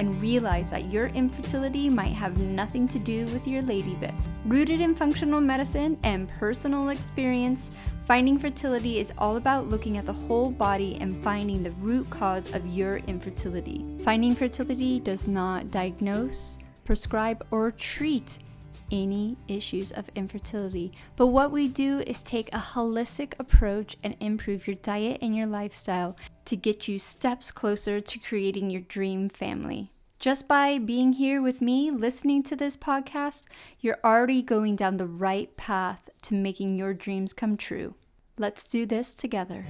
and realize that your infertility might have nothing to do with your lady bits. Rooted in functional medicine and personal experience, Finding Fertility is all about looking at the whole body and finding the root cause of your infertility. Finding Fertility does not diagnose, prescribe, or treat any issues of infertility. But what we do is take a holistic approach and improve your diet and your lifestyle to get you steps closer to creating your dream family. Just by being here with me, listening to this podcast, you're already going down the right path to making your dreams come true. Let's do this together.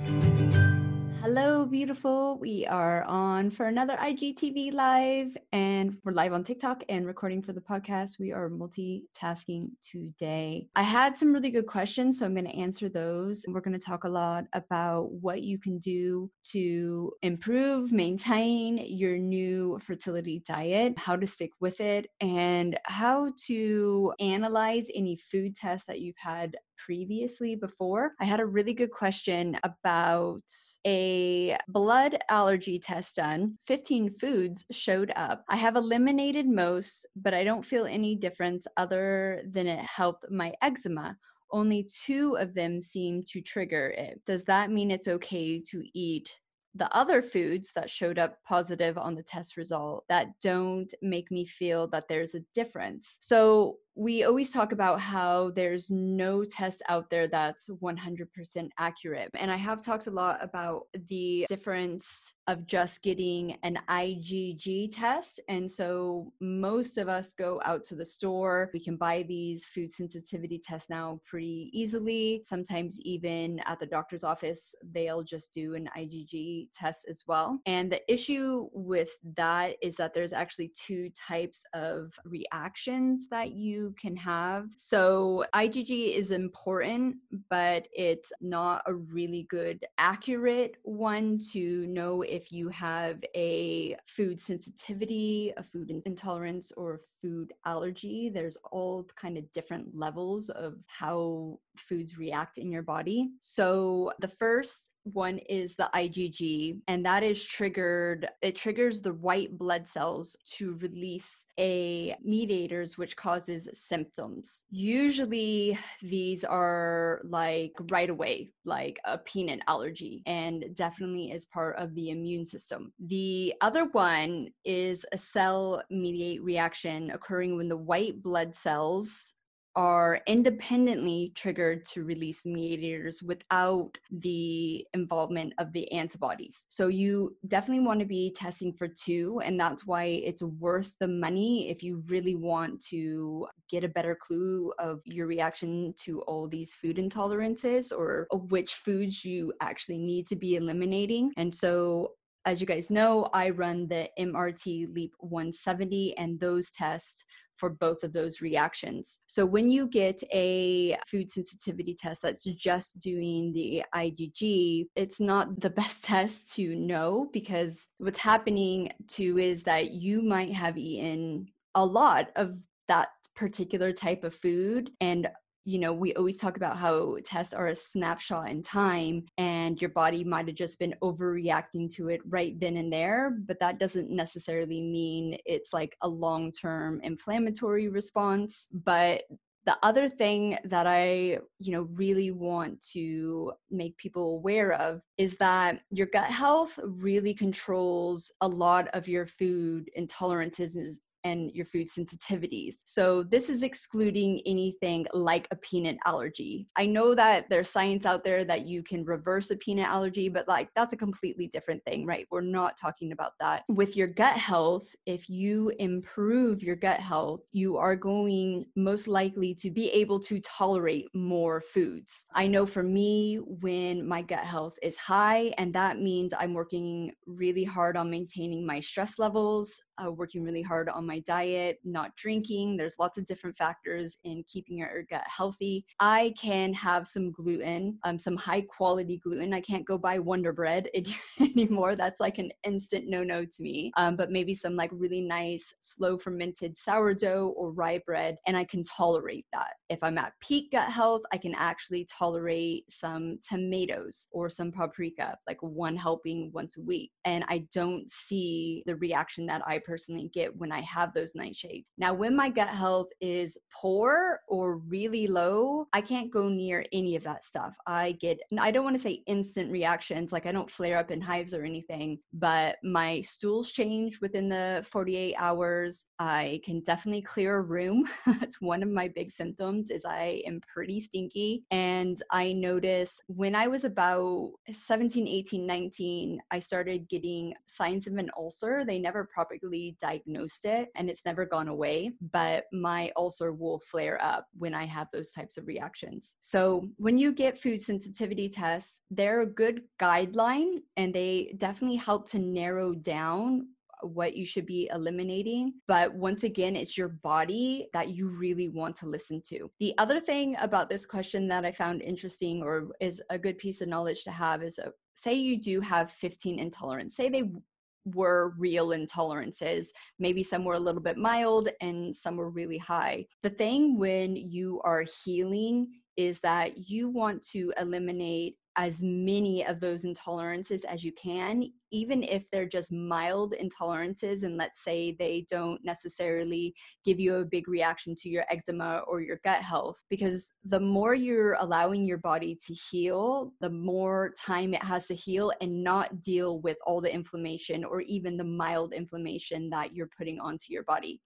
Hello, beautiful. We are on for another IGTV live, and we're live on TikTok and recording for the podcast. We are multitasking today. I had some really good questions, so I'm going to answer those. We're going to talk a lot about what you can do to improve, maintain your new fertility diet, how to stick with it, and how to analyze any food tests that you've had previously before. I had a really good question about a blood allergy test done. 15 foods showed up. I have eliminated most, but I don't feel any difference other than it helped my eczema only two of them seem to trigger it. Does that mean it's okay to eat the other foods that showed up positive on the test result that don't make me feel that there's a difference. So we always talk about how there's no test out there that's 100% accurate. And I have talked a lot about the difference of just getting an IgG test. And so most of us go out to the store. We can buy these food sensitivity tests now pretty easily. Sometimes, even at the doctor's office, they'll just do an IgG test as well. And the issue with that is that there's actually two types of reactions that you can have. So IgG is important, but it's not a really good, accurate one to know if you have a food sensitivity, a food intolerance, or food allergy. There's all kind of different levels of how foods react in your body. So the first one is the IgG, and that is triggered, it triggers the white blood cells to release a mediators which causes symptoms. Usually these are like right away, like a peanut allergy, and definitely is part of the immune system. The other one is a cell mediate reaction occurring when the white blood cells are independently triggered to release mediators without the involvement of the antibodies. So you definitely want to be testing for two, and that's why it's worth the money if you really want to get a better clue of your reaction to all these food intolerances or which foods you actually need to be eliminating. And so as you guys know, I run the MRT Leap 170, and those tests for both of those reactions. So when you get a food sensitivity test that's just doing the IgG, it's not the best test to know because what's happening too is that you might have eaten a lot of that particular type of food and you know, we always talk about how tests are a snapshot in time and your body might have just been overreacting to it right then and there, but that doesn't necessarily mean it's like a long term inflammatory response. But the other thing that I, you know, really want to make people aware of is that your gut health really controls a lot of your food intolerances and your food sensitivities. So this is excluding anything like a peanut allergy. I know that there's science out there that you can reverse a peanut allergy, but like that's a completely different thing, right? We're not talking about that. With your gut health, if you improve your gut health, you are going most likely to be able to tolerate more foods. I know for me, when my gut health is high, and that means I'm working really hard on maintaining my stress levels, uh, working really hard on my diet, not drinking. There's lots of different factors in keeping your gut healthy. I can have some gluten, um, some high quality gluten. I can't go buy Wonder Bread anymore. That's like an instant no no to me. Um, but maybe some like really nice, slow fermented sourdough or rye bread, and I can tolerate that. If I'm at peak gut health, I can actually tolerate some tomatoes or some paprika, like one helping once a week. And I don't see the reaction that I personally get when I have those nightshades. Now, when my gut health is poor or really low, I can't go near any of that stuff. I get, I don't want to say instant reactions, like I don't flare up in hives or anything, but my stools change within the 48 hours. I can definitely clear a room. That's one of my big symptoms is I am pretty stinky. And I notice when I was about 17, 18, 19, I started getting signs of an ulcer. They never properly diagnosed it and it's never gone away, but my ulcer will flare up when I have those types of reactions. So when you get food sensitivity tests, they're a good guideline and they definitely help to narrow down what you should be eliminating. But once again, it's your body that you really want to listen to. The other thing about this question that I found interesting or is a good piece of knowledge to have is uh, say you do have 15 intolerance, say they were real intolerances. Maybe some were a little bit mild and some were really high. The thing when you are healing is that you want to eliminate as many of those intolerances as you can, even if they're just mild intolerances. And let's say they don't necessarily give you a big reaction to your eczema or your gut health, because the more you're allowing your body to heal, the more time it has to heal and not deal with all the inflammation or even the mild inflammation that you're putting onto your body.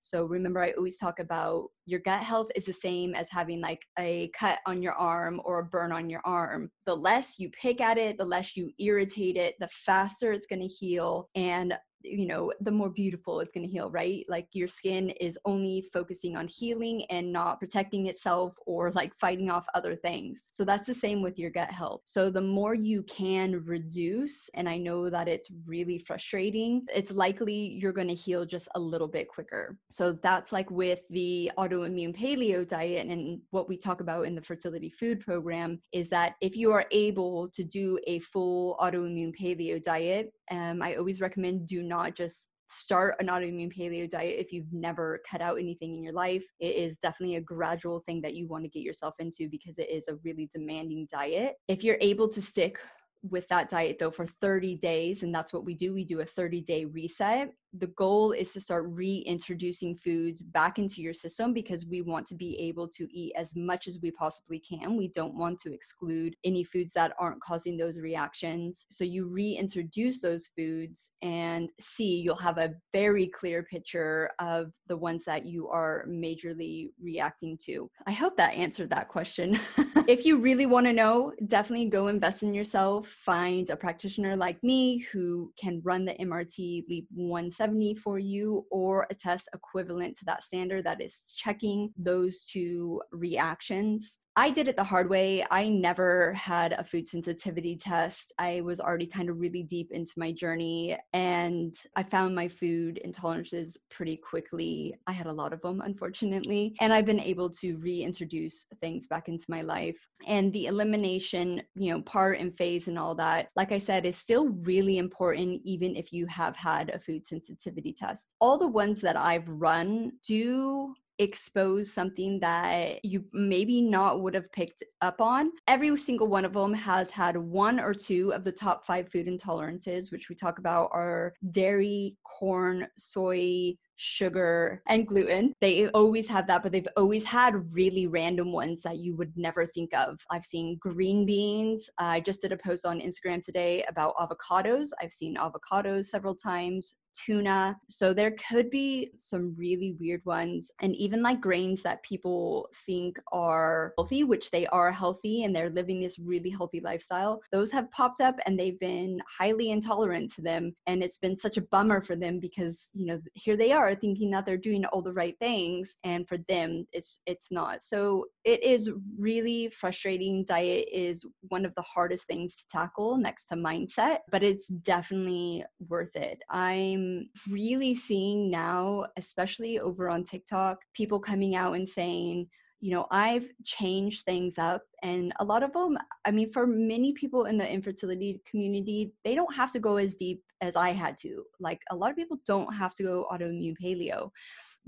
So remember, I always talk about your gut health is the same as having like a cut on your arm or a burn on your arm. The less you pick at it, the less you irritate it, the faster it's going to heal. And you know the more beautiful it's going to heal right? Like your skin is only focusing on healing and not protecting itself or like fighting off other things. So that's the same with your gut health. So the more you can reduce and i know that it's really frustrating it's likely you're going to heal just a little bit quicker. So that's like with the autoimmune paleo diet and what we talk about in the fertility food program is that if you are able to do a full autoimmune paleo diet um, i always recommend do not just start an autoimmune paleo diet if you've never cut out anything in your life. It is definitely a gradual thing that you want to get yourself into because it is a really demanding diet. If you're able to stick with that diet though for 30 days, and that's what we do, we do a 30 day reset the goal is to start reintroducing foods back into your system because we want to be able to eat as much as we possibly can. We don't want to exclude any foods that aren't causing those reactions. So you reintroduce those foods and see, you'll have a very clear picture of the ones that you are majorly reacting to. I hope that answered that question. if you really want to know, definitely go invest in yourself. Find a practitioner like me who can run the MRT Leap 1 70 for you or a test equivalent to that standard that is checking those two reactions I did it the hard way. I never had a food sensitivity test. I was already kind of really deep into my journey and I found my food intolerances pretty quickly. I had a lot of them, unfortunately. And I've been able to reintroduce things back into my life. And the elimination, you know, part and phase and all that, like I said, is still really important, even if you have had a food sensitivity test. All the ones that I've run do expose something that you maybe not would have picked up on. Every single one of them has had one or two of the top five food intolerances, which we talk about are dairy, corn, soy, sugar, and gluten. They always have that, but they've always had really random ones that you would never think of. I've seen green beans. I just did a post on Instagram today about avocados. I've seen avocados several times tuna. So there could be some really weird ones, and even like grains that people think are healthy, which they are healthy and they're living this really healthy lifestyle. Those have popped up and they've been highly intolerant to them. And it's been such a bummer for them because, you know, here they are are thinking that they're doing all the right things and for them it's it's not so it is really frustrating diet is one of the hardest things to tackle next to mindset but it's definitely worth it i'm really seeing now especially over on tiktok people coming out and saying you know, I've changed things up. And a lot of them, I mean, for many people in the infertility community, they don't have to go as deep as I had to. Like a lot of people don't have to go autoimmune paleo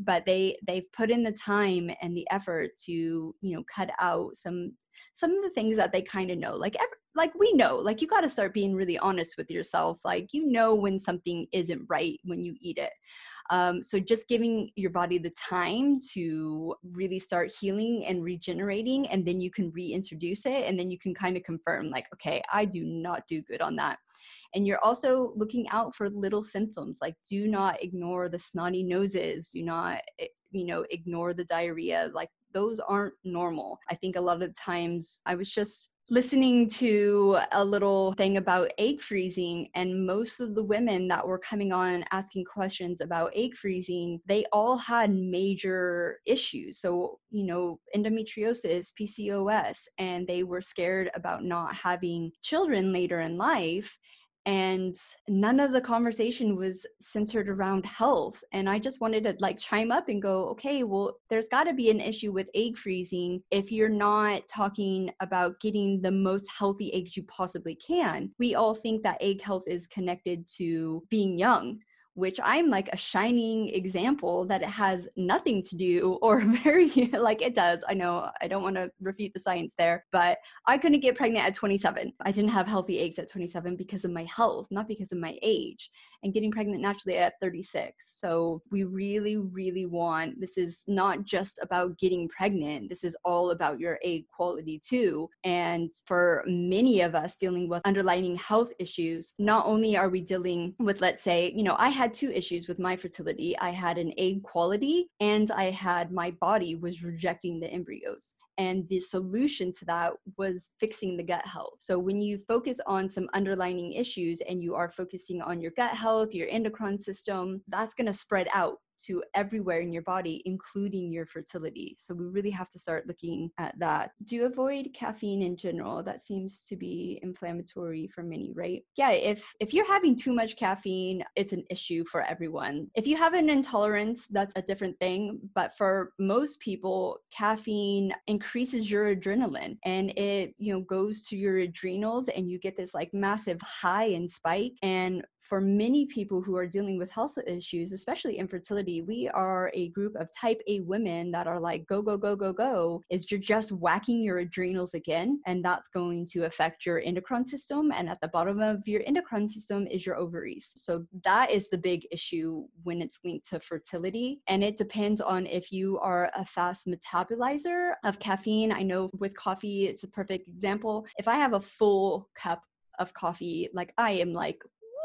but they they've put in the time and the effort to you know cut out some some of the things that they kind of know like every, like we know like you got to start being really honest with yourself like you know when something isn't right when you eat it um, so just giving your body the time to really start healing and regenerating, and then you can reintroduce it, and then you can kind of confirm, like, okay, I do not do good on that. And you're also looking out for little symptoms, like do not ignore the snotty noses, do not, eh, you know, ignore the diarrhea. Like those aren't normal. I think a lot of times I was just listening to a little thing about egg freezing and most of the women that were coming on asking questions about egg freezing they all had major issues so you know endometriosis pcos and they were scared about not having children later in life and none of the conversation was centered around health and i just wanted to like chime up and go okay well there's got to be an issue with egg freezing if you're not talking about getting the most healthy eggs you possibly can. We all think that egg health is connected to being young which I'm like a shining example that it has nothing to do or very like it does. I know I don't want to refute the science there, but I couldn't get pregnant at 27. I didn't have healthy eggs at 27 because of my health, not because of my age, and getting pregnant naturally at 36. So we really, really want this is not just about getting pregnant, this is all about your egg quality too. And for many of us dealing with underlying health issues, not only are we dealing with, let's say, you know, I had two issues with my fertility. I had an egg quality and I had my body was rejecting the embryos. And the solution to that was fixing the gut health. So, when you focus on some underlining issues and you are focusing on your gut health, your endocrine system, that's going to spread out to everywhere in your body, including your fertility. So we really have to start looking at that. Do avoid caffeine in general. That seems to be inflammatory for many, right? Yeah, if if you're having too much caffeine, it's an issue for everyone. If you have an intolerance, that's a different thing, but for most people, caffeine increases your adrenaline and it, you know, goes to your adrenals and you get this like massive high and spike and for many people who are dealing with health issues, especially infertility, we are a group of type A women that are like, go, go, go, go, go, is you're just whacking your adrenals again. And that's going to affect your endocrine system. And at the bottom of your endocrine system is your ovaries. So that is the big issue when it's linked to fertility. And it depends on if you are a fast metabolizer of caffeine. I know with coffee, it's a perfect example. If I have a full cup of coffee, like I am like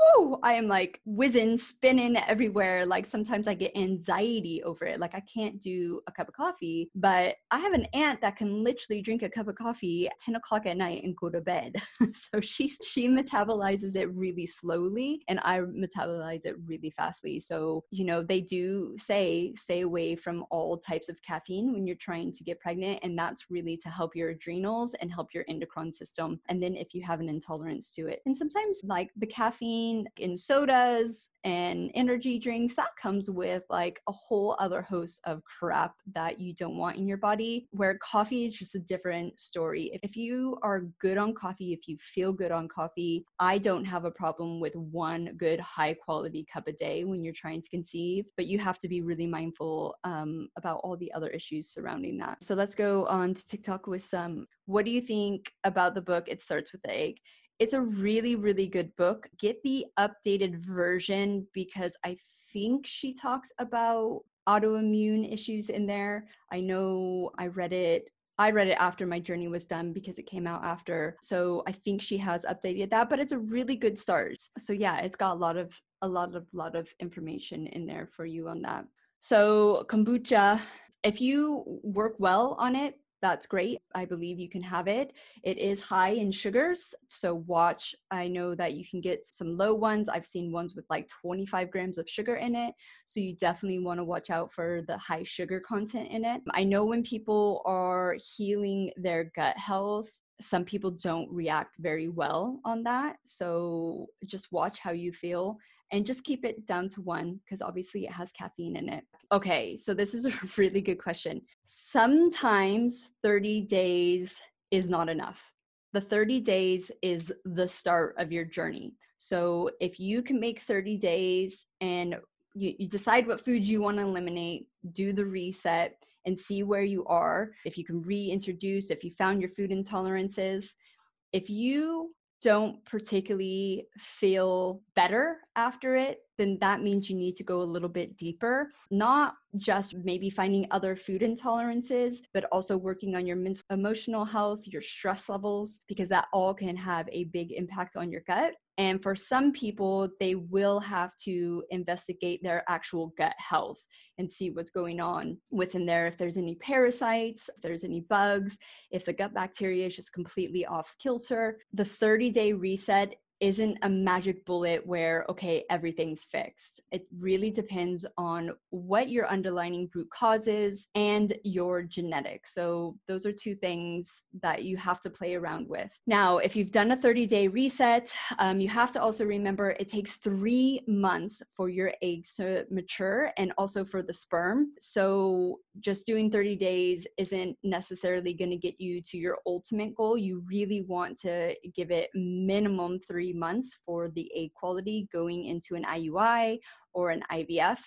woo, I am like whizzing, spinning everywhere. Like sometimes I get anxiety over it. Like I can't do a cup of coffee, but I have an aunt that can literally drink a cup of coffee at 10 o'clock at night and go to bed. so she she metabolizes it really slowly and I metabolize it really fastly. So, you know, they do say stay away from all types of caffeine when you're trying to get pregnant. And that's really to help your adrenals and help your endocrine system. And then if you have an intolerance to it. And sometimes like the caffeine in sodas and energy drinks, that comes with like a whole other host of crap that you don't want in your body. Where coffee is just a different story. If you are good on coffee, if you feel good on coffee, I don't have a problem with one good high quality cup a day when you're trying to conceive, but you have to be really mindful um, about all the other issues surrounding that. So let's go on to TikTok with some. What do you think about the book? It starts with the egg it's a really really good book get the updated version because i think she talks about autoimmune issues in there i know i read it I read it after my journey was done because it came out after. So I think she has updated that, but it's a really good start. So yeah, it's got a lot of a lot of lot of information in there for you on that. So kombucha, if you work well on it, that's great. I believe you can have it. It is high in sugars. So watch. I know that you can get some low ones. I've seen ones with like 25 grams of sugar in it. So you definitely want to watch out for the high sugar content in it. I know when people are healing their gut health, some people don't react very well on that. So just watch how you feel and just keep it down to one because obviously it has caffeine in it. Okay, so this is a really good question. Sometimes 30 days is not enough. The 30 days is the start of your journey. So if you can make 30 days and you, you decide what foods you want to eliminate, do the reset, and see where you are. If you can reintroduce, if you found your food intolerances, if you don't particularly feel better after it, then that means you need to go a little bit deeper, not just maybe finding other food intolerances, but also working on your mental, emotional health, your stress levels, because that all can have a big impact on your gut. And for some people, they will have to investigate their actual gut health and see what's going on within there. If there's any parasites, if there's any bugs, if the gut bacteria is just completely off kilter. The 30 day reset isn't a magic bullet where, okay, everything's fixed. It really depends on what your underlying root cause is and your genetics. So, those are two things that you have to play around with. Now, if you've done a 30 day reset, um, you have to also remember it takes three months for your eggs to mature and also for the sperm. So, just doing 30 days isn't necessarily going to get you to your ultimate goal. You really want to give it minimum three months for the egg quality going into an IUI or an IVF.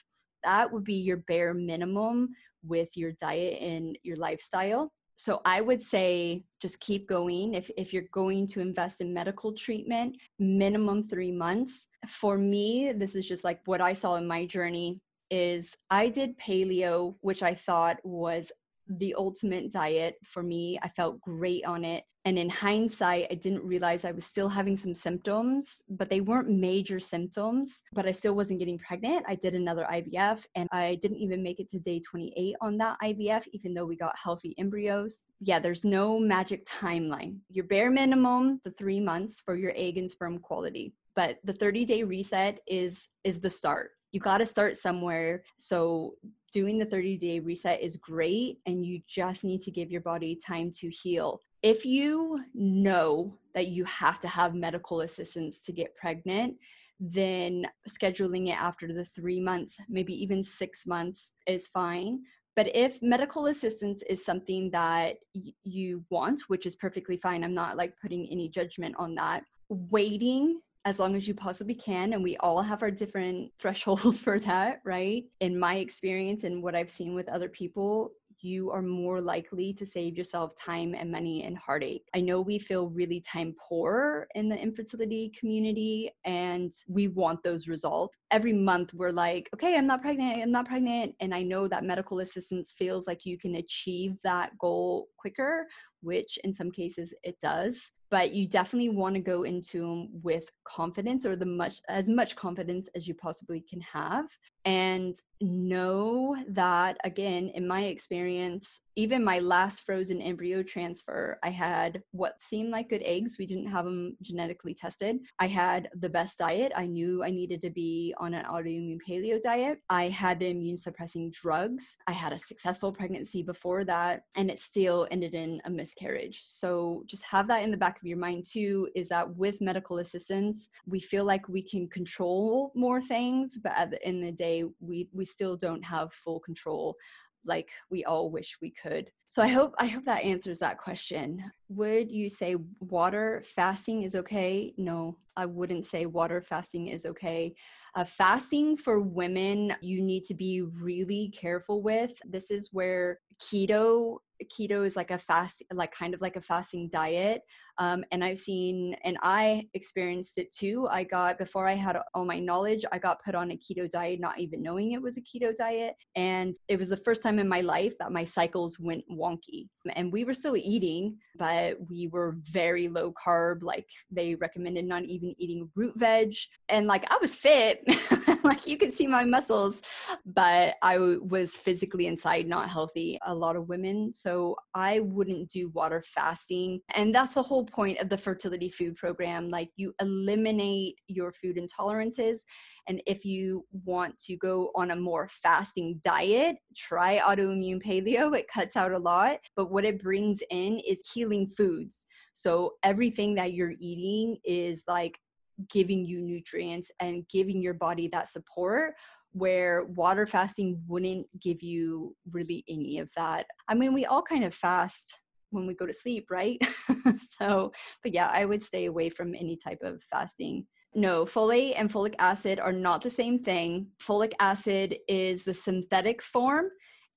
That would be your bare minimum with your diet and your lifestyle. So I would say just keep going. If, if you're going to invest in medical treatment, minimum three months. For me, this is just like what I saw in my journey is I did paleo, which I thought was the ultimate diet for me. I felt great on it. And in hindsight, I didn't realize I was still having some symptoms, but they weren't major symptoms. But I still wasn't getting pregnant. I did another IVF and I didn't even make it to day 28 on that IVF, even though we got healthy embryos. Yeah, there's no magic timeline. Your bare minimum, the three months for your egg and sperm quality. But the 30 day reset is is the start you got to start somewhere. So doing the 30 day reset is great and you just need to give your body time to heal. If you know that you have to have medical assistance to get pregnant, then scheduling it after the three months, maybe even six months is fine. But if medical assistance is something that you want, which is perfectly fine, I'm not like putting any judgment on that, waiting as long as you possibly can. And we all have our different thresholds for that, right? In my experience and what I've seen with other people, you are more likely to save yourself time and money and heartache. I know we feel really time poor in the infertility community and we want those results. Every month we're like, okay, I'm not pregnant, I'm not pregnant. And I know that medical assistance feels like you can achieve that goal quicker, which in some cases it does but you definitely want to go into them with confidence or the much as much confidence as you possibly can have. And know that again in my experience even my last frozen embryo transfer i had what seemed like good eggs we didn't have them genetically tested. I had the best diet i knew i needed to be on an autoimmune paleo diet. I had the immune suppressing drugs i had a successful pregnancy before that and it still ended in a miscarriage. So just have that in the back of your mind too is that with medical assistance we feel like we can control more things but at the end of the day we we still don't have full control like we all wish we could. So i hope i hope that answers that question. Would you say water fasting is okay? No i wouldn't say water fasting is okay. Uh, fasting for women you need to be really careful with. This is where keto keto is like a fast like kind of like a fasting diet Um, and I've seen, and I experienced it too. I got, before I had all my knowledge, I got put on a keto diet, not even knowing it was a keto diet. And it was the first time in my life that my cycles went wonky. And we were still eating, but we were very low carb. Like they recommended not even eating root veg. And like I was fit, like you could see my muscles, but I was physically inside not healthy. A lot of women. So I wouldn't do water fasting. And that's the whole point of the fertility food program. Like you eliminate your food intolerances. And if you want to go on a more fasting diet, try autoimmune paleo. It cuts out a lot. But what it brings in is healing foods. So everything that you're eating is like giving you nutrients and giving your body that support where water fasting wouldn't give you really any of that. I mean, we all kind of fast when we go to sleep, right? so, but yeah, I would stay away from any type of fasting. No, folate and folic acid are not the same thing. Folic acid is the synthetic form,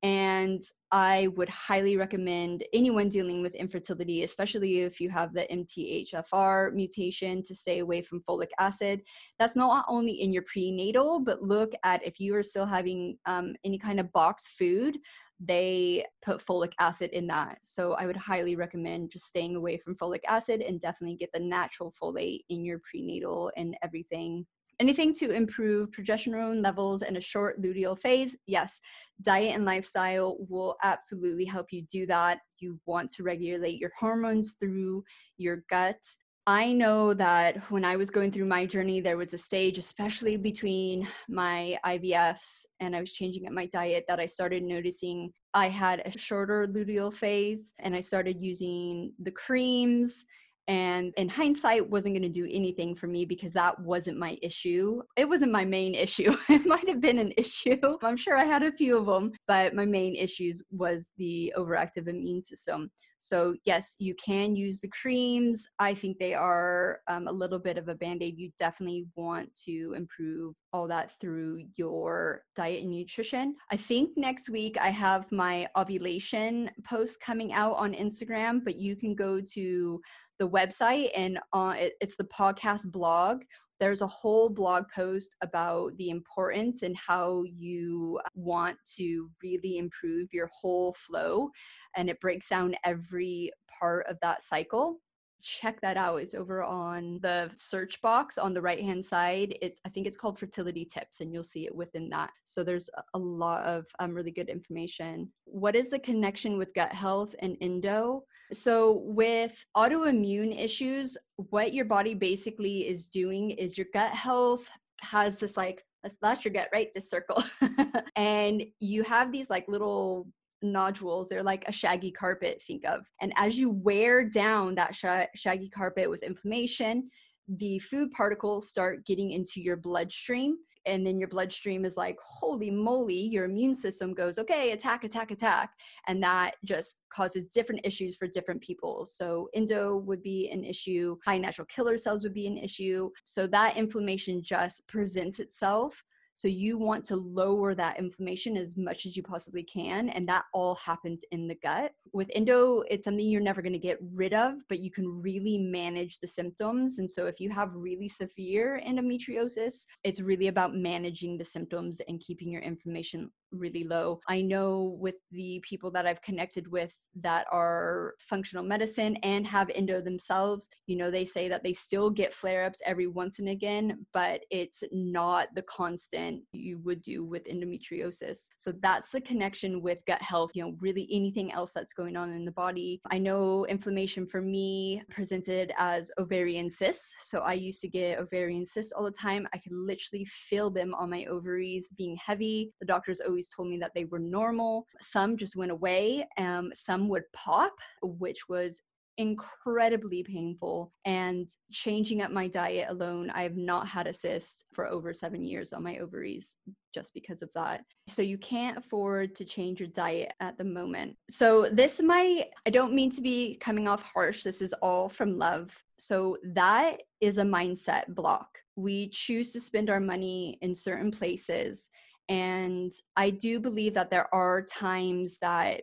and I would highly recommend anyone dealing with infertility, especially if you have the MTHFR mutation, to stay away from folic acid. That's not only in your prenatal, but look at if you are still having um, any kind of box food, they put folic acid in that. So I would highly recommend just staying away from folic acid and definitely get the natural folate in your prenatal and everything Anything to improve progesterone levels in a short luteal phase? Yes, diet and lifestyle will absolutely help you do that. You want to regulate your hormones through your gut. I know that when I was going through my journey, there was a stage, especially between my IVFs and I was changing up my diet, that I started noticing I had a shorter luteal phase and I started using the creams and in hindsight wasn't going to do anything for me because that wasn't my issue. It wasn't my main issue. It might have been an issue. I'm sure i had a few of them but my main issues was the overactive immune system. So yes you can use the creams. I think they are um, a little bit of a band-aid. You definitely want to improve all that through your diet and nutrition. I think next week i have my ovulation post coming out on instagram but you can go to the website and uh, it, it's the podcast blog. There's a whole blog post about the importance and how you want to really improve your whole flow and it breaks down every part of that cycle. Check that out. It's over on the search box on the right hand side. It's i think it's called fertility tips and you'll see it within that. So there's a lot of um, really good information. What is the connection with gut health and endo so, with autoimmune issues, what your body basically is doing is your gut health has this like, that's your gut, right? This circle. and you have these like little nodules. They're like a shaggy carpet, think of. And as you wear down that sh- shaggy carpet with inflammation, the food particles start getting into your bloodstream and then your bloodstream is like holy moly your immune system goes okay attack attack attack and that just causes different issues for different people. So endo would be an issue high natural killer cells would be an issue. So that inflammation just presents itself so you want to lower that inflammation as much as you possibly can. And that all happens in the gut. With endo, it's something you're never going to get rid of, but you can really manage the symptoms. And so if you have really severe endometriosis, it's really about managing the symptoms and keeping your inflammation really low. I know with the people that I've connected with that are functional medicine and have endo themselves, you know, they say that they still get flare ups every once and again, but it's not the constant you would do with endometriosis. So that's the connection with gut health, you know, really anything else that's going on in the body. I know inflammation for me presented as ovarian cysts. So I used to get ovarian cysts all the time. I could literally feel them on my ovaries being heavy. The doctors always always told me that they were normal. Some just went away. Um, some would pop, which was incredibly painful and changing up my diet alone i have not had a cyst for over seven years on my ovaries just because of that so you can't afford to change your diet at the moment so this might i don't mean to be coming off harsh this is all from love so that is a mindset block we choose to spend our money in certain places and I do believe that there are times that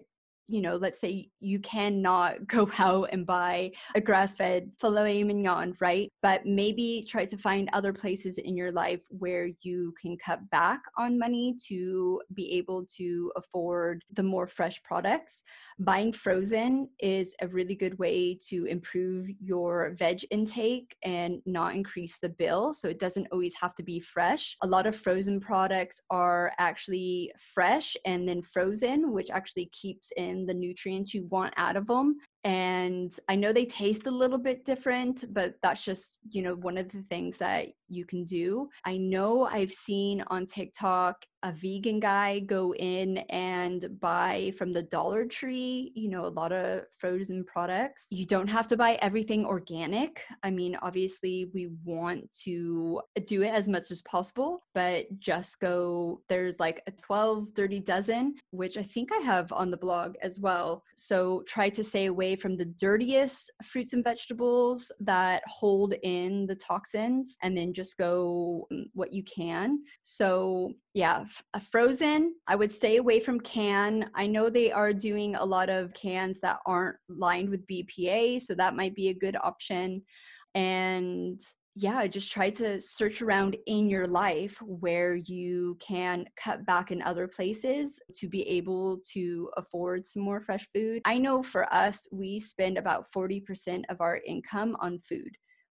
you know, let's say you cannot go out and buy a grass fed filet mignon, right? But maybe try to find other places in your life where you can cut back on money to be able to afford the more fresh products. Buying frozen is a really good way to improve your veg intake and not increase the bill. So it doesn't always have to be fresh. A lot of frozen products are actually fresh and then frozen, which actually keeps in the nutrients you want out of them and i know they taste a little bit different but that's just you know one of the things that you can do. I know i've seen on tiktok a vegan guy go in and buy from the dollar tree you know a lot of frozen products. You don't have to buy everything organic. I mean obviously we want to do it as much as possible but just go there's like a 12 30 dozen which i think i have on the blog as well. So try to stay away from the dirtiest fruits and vegetables that hold in the toxins and then just go mm, what you can. So, yeah, a frozen, I would stay away from can. I know they are doing a lot of cans that aren't lined with BPA, so that might be a good option. And yeah, just try to search around in your life where you can cut back in other places to be able to afford some more fresh food. I know for us, we spend about 40% of our income on food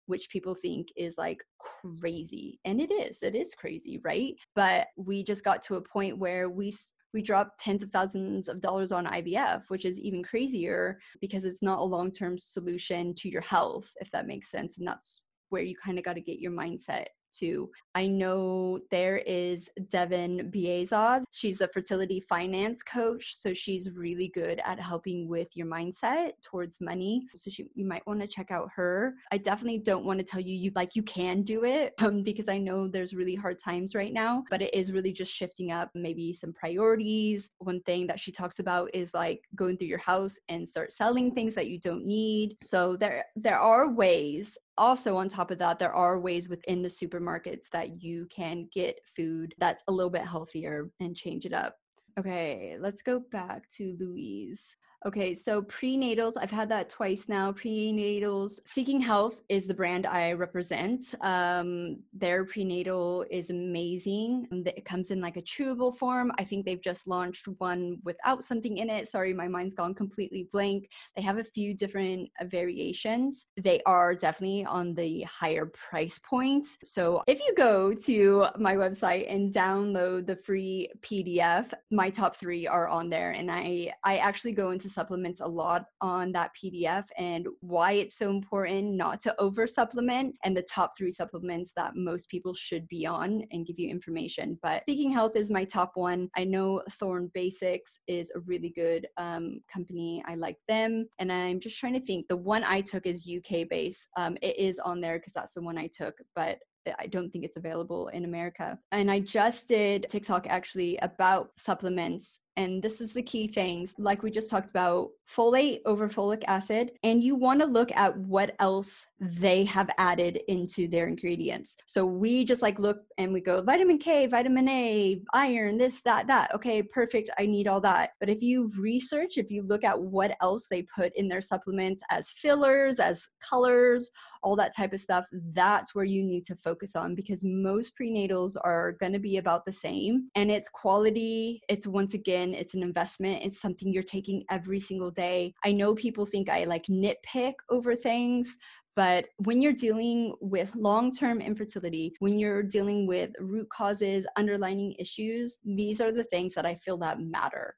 which people think is like crazy and it is it is crazy right but we just got to a point where we we drop tens of thousands of dollars on IVF, which is even crazier because it's not a long term solution to your health, if that makes sense. And that's where you kind of got to get your mindset to. I know there is Devin Biazad. She's a fertility finance coach, so she's really good at helping with your mindset towards money. So she, you might want to check out her. I definitely don't want to tell you you like you can do it um, because I know there's really hard times right now, but it is really just shifting up maybe some priorities. One thing that she talks about is like going through your house and start selling things that you don't need. So there there are ways also on top of that there are ways within the supermarkets that you can get food that's a little bit healthier and change it up. Okay let's go back to louise Okay, so prenatals, I've had that twice now. Prenatals, Seeking Health is the brand I represent. Um, their prenatal is amazing. It comes in like a chewable form. I think they've just launched one without something in it. Sorry, my mind's gone completely blank. They have a few different uh, variations. They are definitely on the higher price points. So if you go to my website and download the free PDF, my top three are on there, and I I actually go into supplements a lot on that PDF and why it's so important not to over supplement and the top three supplements that most people should be on and give you information. But Seeking Health is my top one. I know Thorne Basics is a really good um, company. I like them. And I'm just trying to think. The one I took is UK based. Um, it is on there because that's the one I took, but I don't think it's available in America. And I just did TikTok actually about supplements and this is the key things like we just talked about folate over folic acid and you want to look at what else they have added into their ingredients. So we just like look and we go vitamin k vitamin a iron this that that. Okay perfect i need all that. But if you research if you look at what else they put in their supplements as fillers as colors all that type of stuff that's where you need to focus on because most prenatals are going to be about the same. And it's quality it's once again it's an investment, it's something you're taking every single day. I know people think I like nitpick over things, but when you're dealing with long term infertility, when you're dealing with root causes, underlying issues, these are the things that I feel that matter.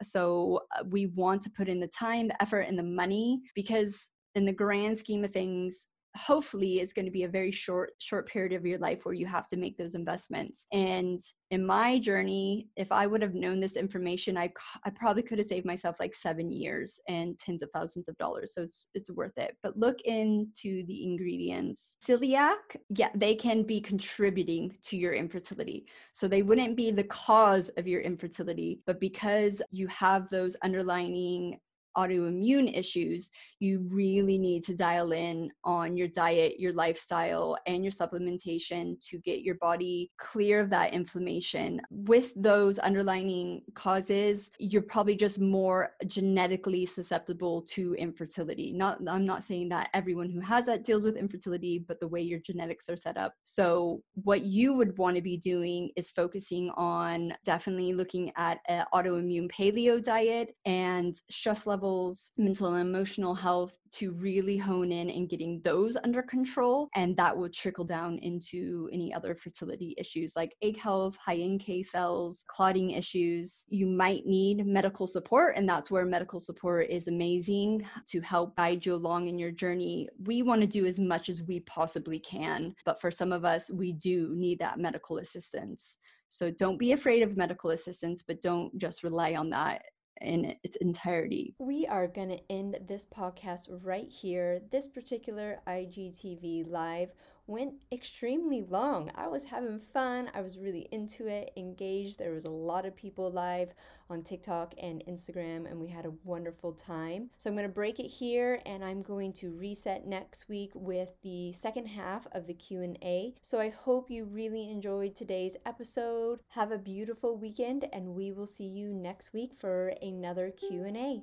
So uh, we want to put in the time, the effort, and the money because, in the grand scheme of things, hopefully it's going to be a very short short period of your life where you have to make those investments. And in my journey if i would have known this information i, I probably could have saved myself like seven years and tens of thousands of dollars. So it's it's worth it. But look into the ingredients. Celiac yeah they can be contributing to your infertility. So they wouldn't be the cause of your infertility but because you have those underlying autoimmune issues, you really need to dial in on your diet, your lifestyle, and your supplementation to get your body clear of that inflammation. With those underlying causes, you're probably just more genetically susceptible to infertility. Not I'm not saying that everyone who has that deals with infertility, but the way your genetics are set up. So what you would want to be doing is focusing on definitely looking at an autoimmune paleo diet and stress mental and emotional health to really hone in and getting those under control. And that would trickle down into any other fertility issues like egg health, high NK cells, clotting issues. You might need medical support, and that's where medical support is amazing to help guide you along in your journey. We want to do as much as we possibly can, but for some of us, we do need that medical assistance. So don't be afraid of medical assistance, but don't just rely on that in its entirety. We are going to end this podcast right here. This particular IGTV live went extremely long. I was having fun. I was really into it, engaged. There was a lot of people live on TikTok and Instagram and we had a wonderful time. So I'm going to break it here and I'm going to reset next week with the second half of the Q&A. So I hope you really enjoyed today's episode. Have a beautiful weekend and we will see you next week for another Q&A.